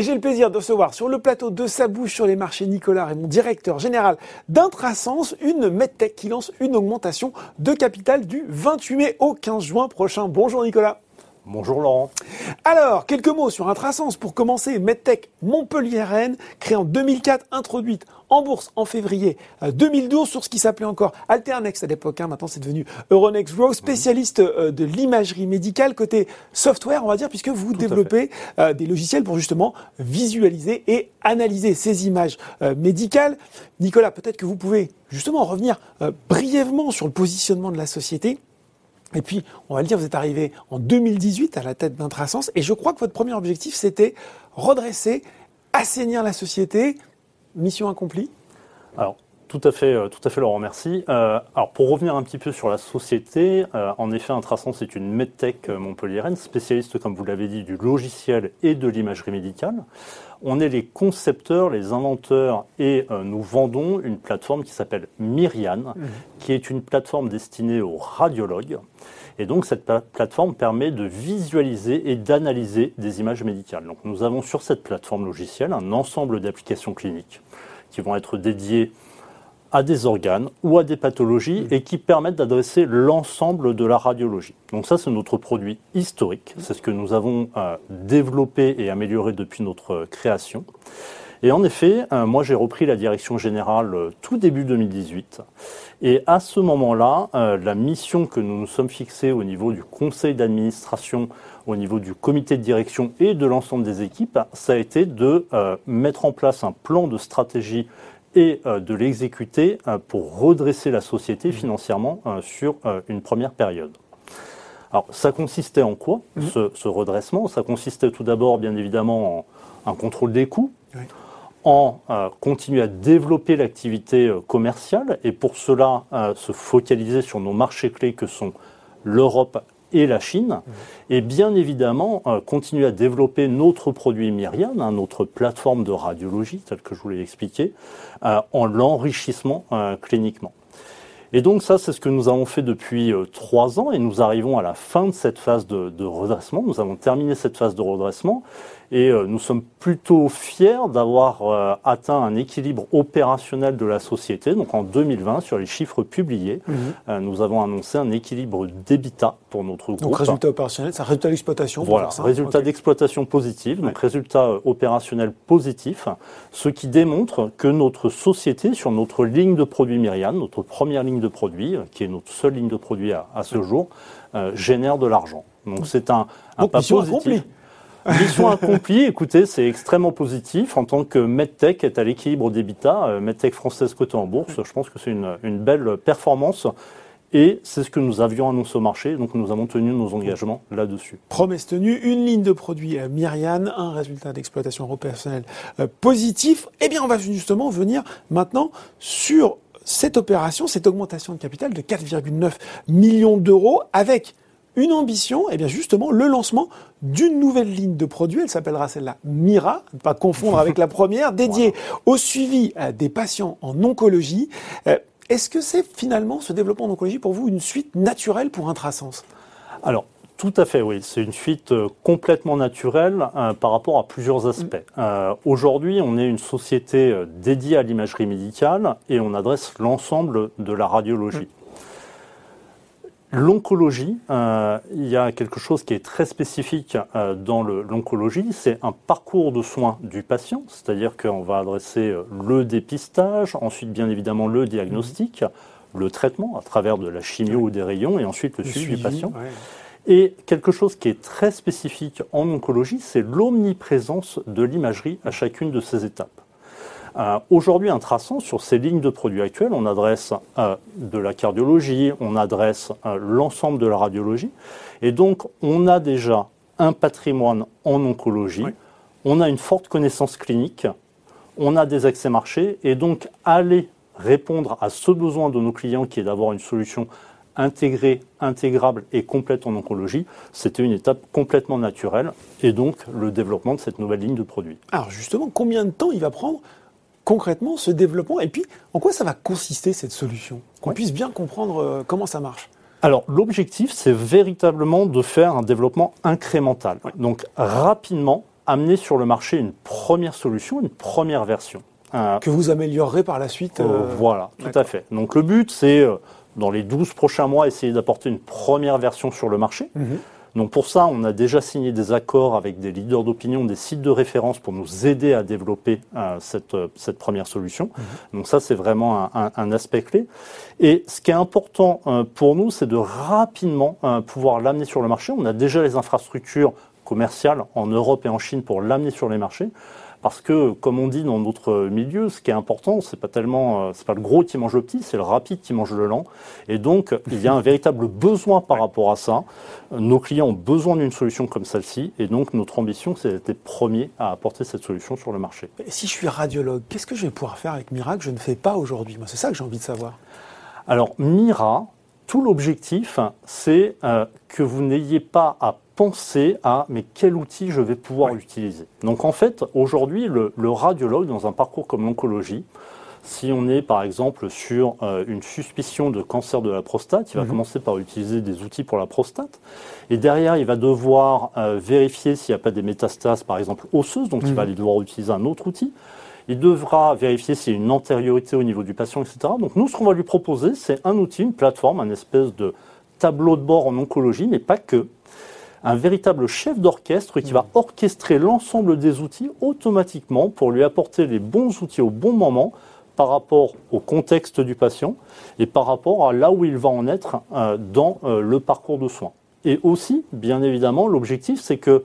Et j'ai le plaisir de recevoir sur le plateau de sa bouche sur les marchés Nicolas et mon directeur général d'Intrasens, une MedTech qui lance une augmentation de capital du 28 mai au 15 juin prochain. Bonjour Nicolas. Bonjour Laurent. Alors, quelques mots sur Intrasens. Pour commencer, MedTech Montpellier-Rennes, créée en 2004, introduite en bourse en février 2012 sur ce qui s'appelait encore Alternex à l'époque. Hein. maintenant, c'est devenu Euronext Growth, spécialiste euh, de l'imagerie médicale côté software, on va dire, puisque vous développez euh, des logiciels pour justement visualiser et analyser ces images euh, médicales. Nicolas, peut-être que vous pouvez justement revenir brièvement sur le positionnement de la société et puis, on va le dire, vous êtes arrivé en 2018 à la tête d'Intrasens, et je crois que votre premier objectif, c'était redresser, assainir la société. Mission accomplie Alors, tout à fait, euh, tout à fait, Laurent, merci. Euh, alors, pour revenir un petit peu sur la société, euh, en effet, Intrasens est une medtech montpelliéraine, spécialiste, comme vous l'avez dit, du logiciel et de l'imagerie médicale. On est les concepteurs, les inventeurs, et nous vendons une plateforme qui s'appelle Myriane, mmh. qui est une plateforme destinée aux radiologues. Et donc, cette plateforme permet de visualiser et d'analyser des images médicales. Donc, nous avons sur cette plateforme logicielle un ensemble d'applications cliniques qui vont être dédiées à des organes ou à des pathologies et qui permettent d'adresser l'ensemble de la radiologie. Donc ça, c'est notre produit historique. C'est ce que nous avons euh, développé et amélioré depuis notre création. Et en effet, euh, moi, j'ai repris la direction générale euh, tout début 2018. Et à ce moment-là, la mission que nous nous sommes fixés au niveau du conseil d'administration, au niveau du comité de direction et de l'ensemble des équipes, ça a été de mettre en place un plan de stratégie et euh, de l'exécuter euh, pour redresser la société mmh. financièrement euh, sur une première période. Alors, ça consistait en quoi, mmh. ce, redressement? Ça consistait tout d'abord, bien évidemment, en un contrôle des coûts, en continuer à développer l'activité commerciale, et pour cela, se focaliser sur nos marchés clés que sont l'Europe et la Chine, et bien évidemment euh, continuer à développer notre produit Myriam, hein, notre plateforme de radiologie, telle que je vous l'ai expliqué, euh, en l'enrichissement euh, cliniquement. Et donc ça, c'est ce que nous avons fait depuis trois ans, et nous arrivons à la fin de cette phase de, de redressement. Nous avons terminé cette phase de redressement, et euh, nous sommes plutôt fiers d'avoir euh, atteint un équilibre opérationnel de la société. Donc en 2020, sur les chiffres publiés, mhm. euh, nous avons annoncé un équilibre d'EBITDA pour notre groupe. Donc résultat opérationnel, c'est un résultat d'exploitation Voilà, résultat d'exploitation positif, donc résultat opérationnel positif, ce qui démontre que notre société, sur notre ligne de produits Myriam, notre première ligne de produits, qui est notre seule ligne de produits à, ce jour, génère de l'argent. Donc c'est un, un pas positif. Mission accomplie, écoutez, c'est extrêmement positif. En tant que MedTech est à l'équilibre d'EBITA, euh, MedTech française cotée en bourse, je pense que c'est une, belle performance. Et c'est ce que nous avions annoncé au marché, donc nous avons tenu nos engagements là-dessus. Promesse tenue, une ligne de produit à Myriane, un résultat d'exploitation personnelle euh, positif. Eh bien, on va justement venir maintenant sur cette opération, cette augmentation de capital de 4,9 millions d'euros avec une ambition, et eh bien justement le lancement d'une nouvelle ligne de produits. Elle s'appellera celle-là Mira, ne pas confondre avec la première, dédiée au suivi euh, des patients en oncologie. Euh, est-ce que c'est finalement ce développement en oncologie pour vous une suite naturelle pour Intrasens? Alors, tout à fait, oui. C'est une suite euh, complètement naturelle par rapport à plusieurs aspects. Mm. Aujourd'hui, on est une société dédiée à l'imagerie médicale et on adresse l'ensemble de la radiologie. L'oncologie, euh, il y a quelque chose qui est très spécifique euh, dans l'oncologie, c'est un parcours de soins du patient, c'est-à-dire qu'on va adresser euh, le dépistage, ensuite bien évidemment le diagnostic, le traitement à travers de la chimio ou des rayons, et ensuite le, suivi, du patient. Et quelque chose qui est très spécifique en oncologie, c'est l'omniprésence de l'imagerie à chacune de ces étapes. Euh, aujourd'hui, un traçant sur ces lignes de produits actuelles, on adresse euh, de la cardiologie, on adresse euh, l'ensemble de la radiologie. Et donc, on a déjà un patrimoine en oncologie, on a une forte connaissance clinique, on a des accès marchés. Et donc, aller répondre à ce besoin de nos clients qui est d'avoir une solution intégrée, intégrable et complète en oncologie, c'était une étape complètement naturelle et donc le développement de cette nouvelle ligne de produits. Alors justement, combien de temps il va prendre concrètement ce développement et puis en quoi ça va consister cette solution? Qu'on puisse bien comprendre euh, comment ça marche. Alors l'objectif, c'est véritablement de faire un développement incrémental. Donc rapidement, amener sur le marché une première solution, une première version. que vous améliorerez par la suite Voilà, tout à fait. Donc le but, c'est dans les 12 prochains mois, essayer d'apporter une première version sur le marché. Mhm. Donc pour ça, on a déjà signé des accords avec des leaders d'opinion, des sites de référence pour nous aider à développer euh, cette, euh, cette, première solution. Mhm. Donc ça, c'est vraiment un, un, aspect clé. Et ce qui est important euh, pour nous, c'est de rapidement pouvoir l'amener sur le marché. On a déjà les infrastructures commerciales en Europe et en Chine pour l'amener sur les marchés. Parce que, comme on dit dans notre milieu, ce qui est important, c'est pas tellement, euh, c'est pas le gros qui mange le petit, c'est le rapide qui mange le lent. Et donc, il y a un véritable besoin par rapport à ça. Nos clients ont besoin d'une solution comme celle-ci, et donc notre ambition, c'est d'être les premiers à apporter cette solution sur le marché. Et si je suis radiologue, qu'est-ce que je vais pouvoir faire avec Mira que je ne fais pas aujourd'hui? Moi, c'est ça que j'ai envie de savoir. Alors, Mira, tout l'objectif, c'est euh, que vous n'ayez pas à penser à mais quel outil je vais pouvoir utiliser. Donc en fait, aujourd'hui, le, radiologue, dans un parcours comme l'oncologie, si on est par exemple sur euh, une suspicion de cancer de la prostate, il va mhm. commencer par utiliser des outils pour la prostate. Et derrière, il va devoir euh, vérifier s'il n'y a pas des métastases, par exemple osseuses, donc il va mhm. aller devoir utiliser un autre outil. Il devra vérifier s'il y a une antériorité au niveau du patient, etc. Donc nous, ce qu'on va lui proposer, c'est un outil, une plateforme, un espèce de tableau de bord en oncologie, mais pas que, un véritable chef d'orchestre qui va orchestrer l'ensemble des outils automatiquement pour lui apporter les bons outils au bon moment par rapport au contexte du patient et par rapport à là où il va en être euh, dans euh, le parcours de soins. Et aussi, bien évidemment, l'objectif, c'est que,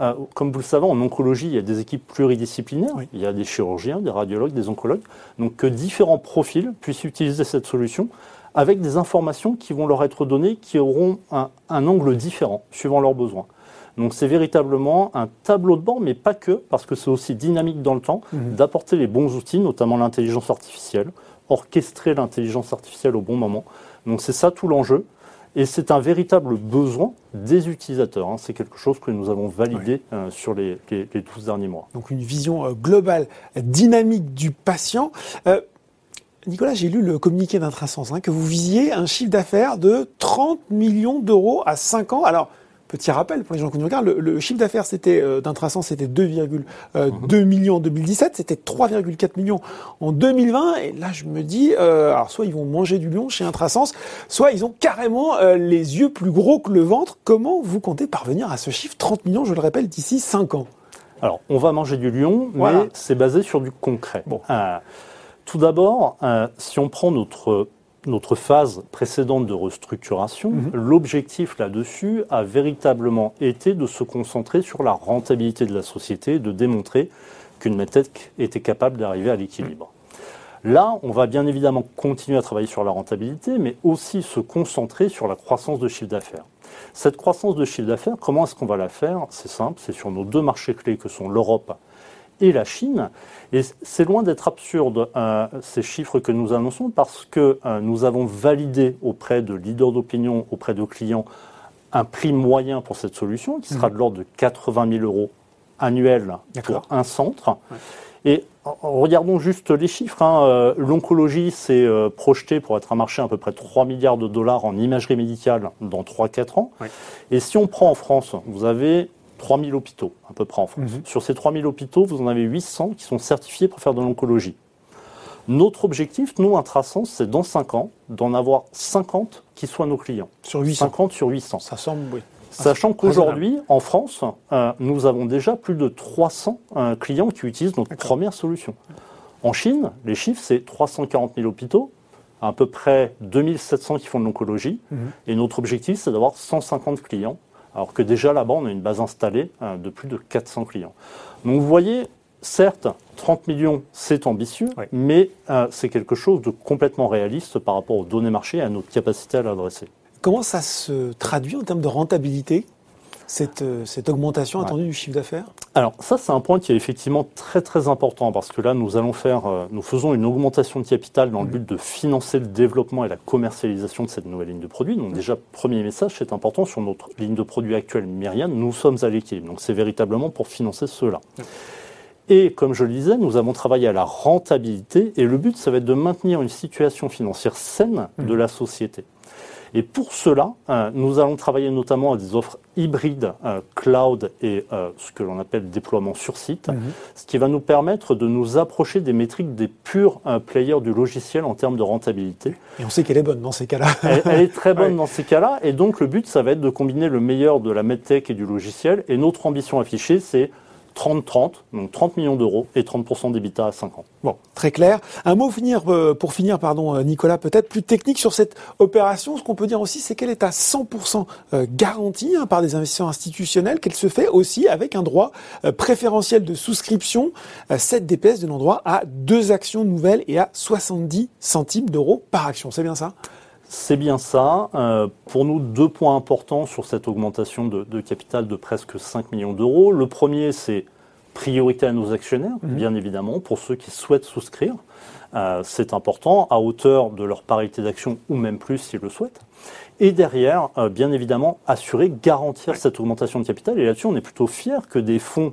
euh, comme vous le savez, en oncologie, il y a des équipes pluridisciplinaires, il y a des chirurgiens, des radiologues, des oncologues, donc que différents profils puissent utiliser cette solution avec des informations qui vont leur être données, qui auront un, angle différent suivant leurs besoins. Donc c'est véritablement un tableau de bord, mais pas que, parce que c'est aussi dynamique dans le temps, mhm. d'apporter les bons outils, notamment l'intelligence artificielle, orchestrer l'intelligence artificielle au bon moment. Donc c'est ça tout l'enjeu. Et c'est un véritable besoin des utilisateurs. Hein. C'est quelque chose que nous avons validé euh, sur les, les, 12 derniers mois. Donc une vision euh, globale, dynamique du patient. Euh, Nicolas, j'ai lu le communiqué d'Intrasens, hein, que vous visiez un chiffre d'affaires de 30 millions d'euros à 5 ans. Alors, petit rappel pour les gens qui nous regardent, le, chiffre d'affaires c'était euh, d'Intrasens, c'était 2,2 euh, mhm. millions en 2017, c'était 3,4 millions en 2020. Et là, je me dis, euh, alors soit ils vont manger du lion chez Intrasens, soit ils ont carrément les yeux plus gros que le ventre. Comment vous comptez parvenir à ce chiffre 30 millions, je le rappelle, d'ici 5 ans? Alors, on va manger du lion, mais c'est basé sur du concret. Bon. Tout d'abord, euh, si on prend notre, notre phase précédente de restructuration, mhm. l'objectif là-dessus a véritablement été de se concentrer sur la rentabilité de la société, de démontrer qu'une medtech était capable d'arriver à l'équilibre. Là, on va bien évidemment continuer à travailler sur la rentabilité, mais aussi se concentrer sur la croissance de chiffre d'affaires. Cette croissance de chiffre d'affaires, comment est-ce qu'on va la faire? C'est simple, c'est sur nos deux marchés clés que sont l'Europe et la Chine. Et c'est loin d'être absurde euh, ces chiffres que nous annonçons parce que euh, nous avons validé auprès de leaders d'opinion, auprès de clients, un prix moyen pour cette solution qui sera mmh. de l'ordre de 80 000 euros annuels pour un centre. Et regardons juste les chiffres. Hein. Euh, l'oncologie s'est projeté pour être un marché à, peu près 3 milliards de dollars en imagerie médicale dans 3-4 ans. Et si on prend en France, vous avez 3000 hôpitaux à peu près en France. Mhm. Sur ces 3000 hôpitaux, vous en avez 800 qui sont certifiés pour faire de l'oncologie. Notre objectif, nous, Intrasens, c'est dans 5 ans d'en avoir 50 qui soient nos clients. Sur 800 50 sur 800. Ça semble, oui. Sachant qu'aujourd'hui, en France, euh, nous avons déjà plus de 300 euh, clients qui utilisent notre première solution. En Chine, les chiffres, c'est 340 000 hôpitaux, à peu près 2700 qui font de l'oncologie. Mhm. Et notre objectif, c'est d'avoir 150 clients alors que déjà là-bas, on a une base installée euh, de plus de 400 clients. Donc vous voyez, certes, 30 millions, c'est ambitieux, mais euh, c'est quelque chose de complètement réaliste par rapport aux données marché et à notre capacité à l'adresser. Comment ça se traduit en termes de rentabilité? Cette, euh, cette augmentation attendue du chiffre d'affaires? Alors ça, c'est un point qui est effectivement très très important parce que là, nous allons faire, euh, nous faisons une augmentation de capital dans le but de financer le développement et la commercialisation de cette nouvelle ligne de produits. Donc déjà, premier message, c'est important sur notre ligne de produits actuelle Myriam, nous sommes à l'équilibre. Donc c'est véritablement pour financer cela. Et comme je le disais, nous avons travaillé à la rentabilité et le but, ça va être de maintenir une situation financière saine de la société. Et pour cela, euh, nous allons travailler notamment à des offres hybrides euh, cloud et euh, ce que l'on appelle déploiement sur site, mhm. ce qui va nous permettre de nous approcher des métriques des purs players du logiciel en termes de rentabilité. Et on sait qu'elle est bonne dans ces cas-là. elle, est très bonne dans ces cas-là. Et donc le but, ça va être de combiner le meilleur de la medtech et du logiciel. Et notre ambition affichée, c'est 30-30, donc 30 millions d'euros et 30% d'EBITDA à 5 ans. Bon, très clair. Un mot finir, euh, pour finir, pardon, euh, Nicolas, peut-être plus technique sur cette opération. Ce qu'on peut dire aussi, c'est qu'elle est à 100% euh, garantie hein, par des investisseurs institutionnels, qu'elle se fait aussi avec un droit préférentiel de souscription, 7 DPS de l'endroit à deux actions nouvelles et à 70 centimes d'euros par action. C'est bien ça? C'est bien ça. Euh, pour nous, deux points importants sur cette augmentation de, capital de presque 5 millions d'euros. Le premier, c'est priorité à nos actionnaires, mhm. bien évidemment, pour ceux qui souhaitent souscrire. Euh, c'est important, à hauteur de leur parité d'action ou même plus s'ils le souhaitent. Et derrière, euh, bien évidemment, assurer, garantir cette augmentation de capital. Et là-dessus, on est plutôt fiers que des fonds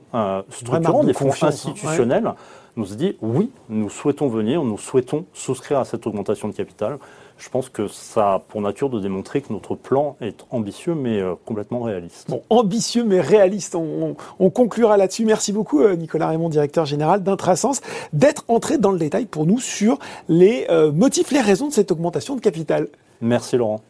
structurants, des fonds hein. Institutionnels, nous disent oui, nous souhaitons venir, nous souhaitons souscrire à cette augmentation de capital je pense que ça a pour nature de démontrer que notre plan est ambitieux mais euh, complètement réaliste. Bon, ambitieux mais réaliste, on, conclura là-dessus. Merci beaucoup euh, Nicolas Raymond, directeur général d'Intrasens, d'être entré dans le détail pour nous sur les euh, motifs, les raisons de cette augmentation de capital. Merci Laurent.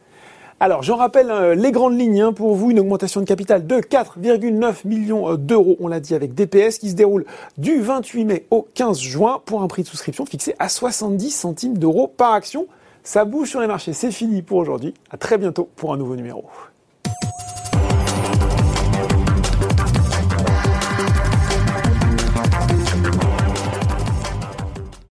Alors, j'en rappelle les grandes lignes hein, pour vous, une augmentation de capital de 4,9 millions d'euros, on l'a dit, avec DPS, qui se déroule du 28 mai au 15 juin pour un prix de souscription fixé à 70 centimes d'euros par action. Ça bouge sur les marchés. C'est fini pour aujourd'hui. À très bientôt pour un nouveau numéro.